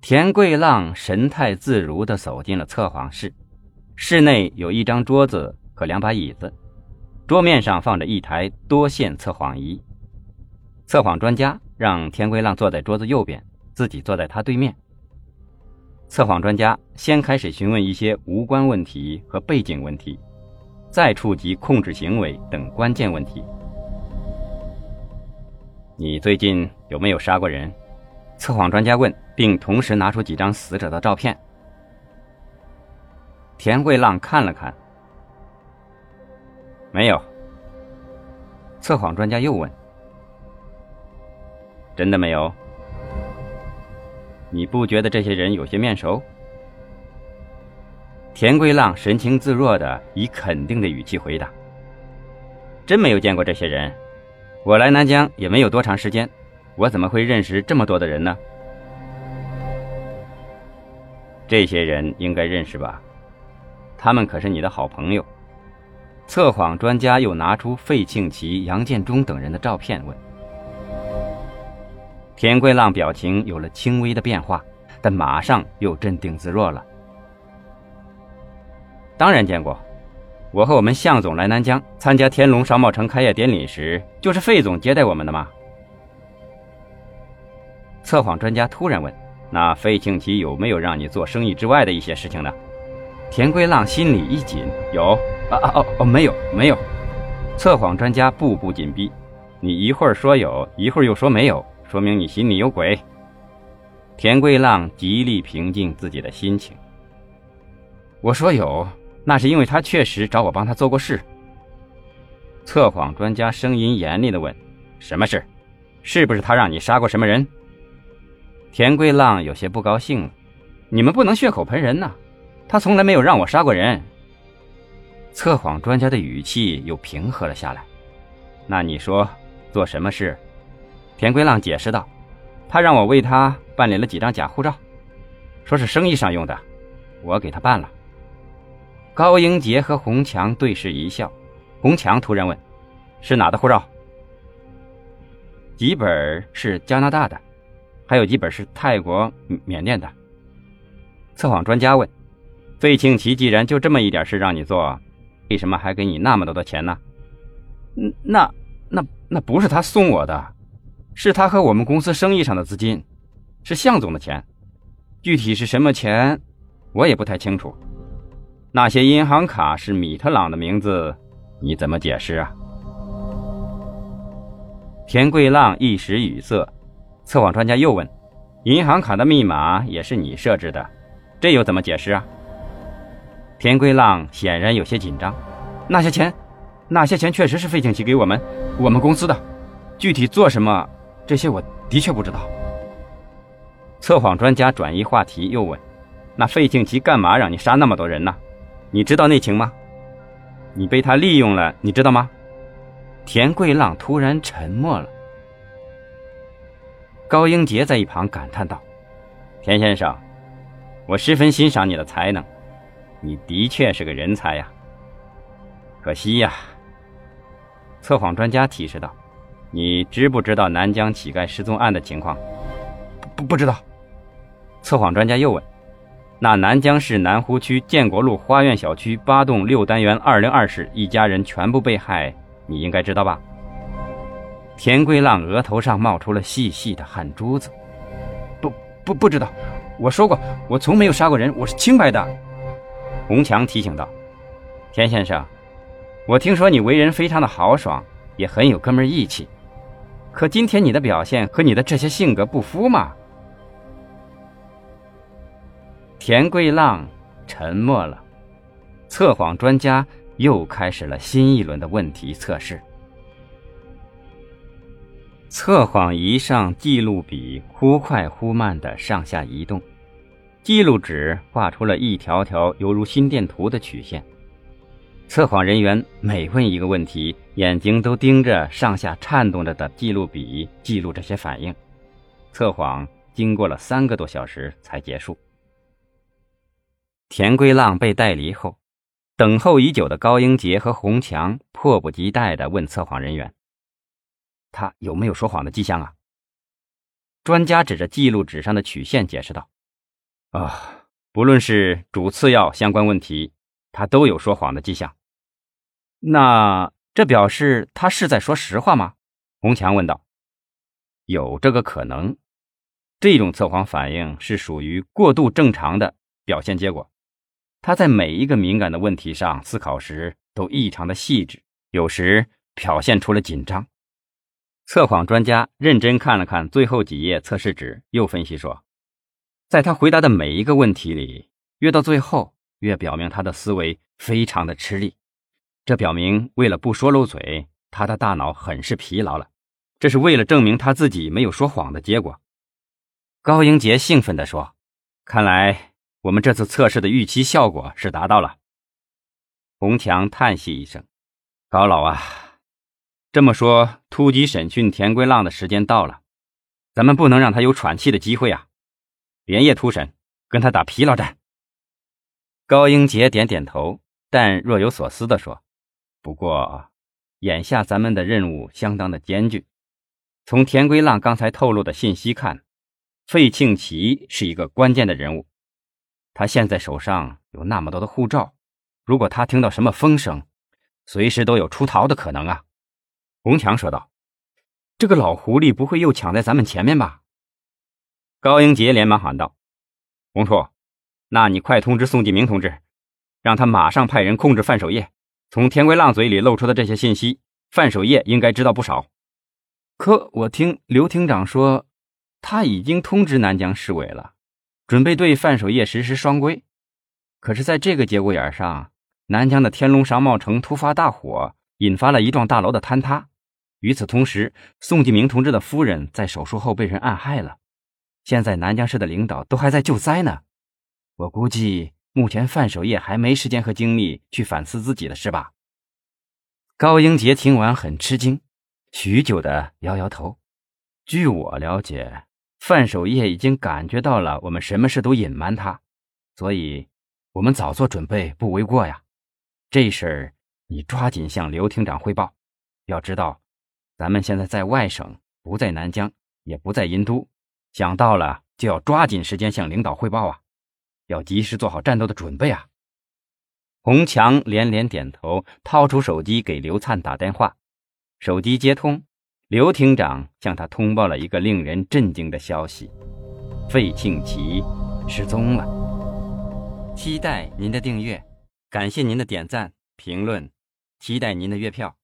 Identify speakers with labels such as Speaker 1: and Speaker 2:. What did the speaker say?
Speaker 1: 田桂浪神态自如地走进了测谎室，室内有一张桌子和两把椅子，桌面上放着一台多线测谎仪。测谎专家让田桂浪坐在桌子右边，自己坐在他对面。测谎专家先开始询问一些无关问题和背景问题，再触及控制行为等关键问题。你最近有没有杀过人？测谎专家问，并同时拿出几张死者的照片。田桂浪看了看，没有。测谎专家又问：“真的没有？你不觉得这些人有些面熟？”田桂浪神情自若的以肯定的语气回答：“真没有见过这些人，我来南疆也没有多长时间。”我怎么会认识这么多的人呢？这些人应该认识吧？他们可是你的好朋友。测谎专家又拿出费庆奇、杨建忠等人的照片问。田桂浪表情有了轻微的变化，但马上又镇定自若了。当然见过，我和我们向总来南疆参加天龙商贸城开业典礼时，就是费总接待我们的嘛。测谎专家突然问：“那费庆奇有没有让你做生意之外的一些事情呢？”田桂浪心里一紧：“有啊啊哦哦，没有没有。”测谎专家步步紧逼：“你一会儿说有，一会儿又说没有，说明你心里有鬼。”田桂浪极力平静自己的心情：“我说有，那是因为他确实找我帮他做过事。”测谎专家声音严厉地问：“什么事？是不是他让你杀过什么人？”田桂浪有些不高兴了：“你们不能血口喷人呐！他从来没有让我杀过人。”测谎专家的语气又平和了下来：“那你说做什么事？”田桂浪解释道：“他让我为他办理了几张假护照，说是生意上用的，我给他办了。”高英杰和洪强对视一笑，洪强突然问：“是哪的护照？”几本是加拿大的。还有几本是泰国、缅甸的。测谎专家问：“费庆奇既然就这么一点事让你做，为什么还给你那么多的钱呢？”“，那、那、那不是他送我的，是他和我们公司生意上的资金，是向总的钱。具体是什么钱，我也不太清楚。那些银行卡是米特朗的名字，你怎么解释啊？”田桂浪一时语塞。测谎专家又问：“银行卡的密码也是你设置的，这又怎么解释啊？”田归浪显然有些紧张。那些钱，那些钱确实是费庆奇给我们，我们公司的。具体做什么，这些我的确不知道。测谎专家转移话题又问：“那费庆奇干嘛让你杀那么多人呢？你知道内情吗？你被他利用了，你知道吗？”田桂浪突然沉默了。高英杰在一旁感叹道：“田先生，我十分欣赏你的才能，你的确是个人才呀。可惜呀。”测谎专家提示道：“你知不知道南疆乞丐失踪案的情况？”“不，不知道。”测谎专家又问：“那南疆市南湖区建国路花苑小区八栋六单元二零二室一家人全部被害，你应该知道吧？”田归浪额头上冒出了细细的汗珠子。不不不知道，我说过，我从没有杀过人，我是清白的。洪强提醒道：“田先生，我听说你为人非常的豪爽，也很有哥们义气，可今天你的表现和你的这些性格不符嘛？”田桂浪沉默了。测谎专家又开始了新一轮的问题测试。测谎仪上记录笔忽快忽慢地上下移动，记录纸画出了一条条犹如心电图的曲线。测谎人员每问一个问题，眼睛都盯着上下颤动着的记录笔，记录这些反应。测谎经过了三个多小时才结束。田归浪被带离后，等候已久的高英杰和洪强迫不及待地问测谎人员。他有没有说谎的迹象啊？专家指着记录纸上的曲线解释道：“啊，不论是主次要相关问题，他都有说谎的迹象。那这表示他是在说实话吗？洪强问道。有这个可能，这种测谎反应是属于过度正常的表现结果。他在每一个敏感的问题上思考时都异常的细致，有时表现出了紧张。测谎专家认真看了看最后几页测试纸，又分析说，在他回答的每一个问题里，越到最后，越表明他的思维非常的吃力。这表明，为了不说漏嘴，他的大脑很是疲劳了。这是为了证明他自己没有说谎的结果。高英杰兴奋地说：“看来我们这次测试的预期效果是达到了。”洪强叹息一声：“高老啊，这么说，突击审讯田归浪的时间到了，咱们不能让他有喘气的机会啊！连夜突审，跟他打疲劳战。”高英杰点点头，但若有所思地说：“不过，眼下咱们的任务相当的艰巨。”从田归浪刚才透露的信息看，费庆奇是一个关键的人物。他现在手上有那么多的护照，如果他听到什么风声，随时都有出逃的可能啊！洪强说道：“这个老狐狸不会又抢在咱们前面吧？”高英杰连忙喊道：“洪处，那你快通知宋继明同志，让他马上派人控制范守业。从田归浪嘴里露出的这些信息，范守业应该知道不少。”可我听刘厅长说，他已经通知南江市委了，准备对范守业实施双规。可是，在这个节骨眼上，南江的天龙商贸城突发大火，引发了一幢大楼的坍塌。与此同时，宋继明同志的夫人在手术后被人暗害了。现在南江市的领导都还在救灾呢。我估计，目前范守业还没时间和精力去反思自己的事吧。高英杰听完很吃惊。许久的摇摇头。据我了解，范守业已经感觉到了我们什么事都隐瞒他，所以我们早做准备不为过呀。这事儿你抓紧向刘厅长汇报。要知道，咱们现在在外省，不在南疆，也不在银都，想到了就要抓紧时间向领导汇报啊，要及时做好战斗的准备啊。洪强连连点头，掏出手机给刘灿打电话。手机接通，刘厅长向他通报了一个令人震惊的消息：费庆奇失踪了。期待您的订阅，感谢您的点赞、评论，期待您的月票。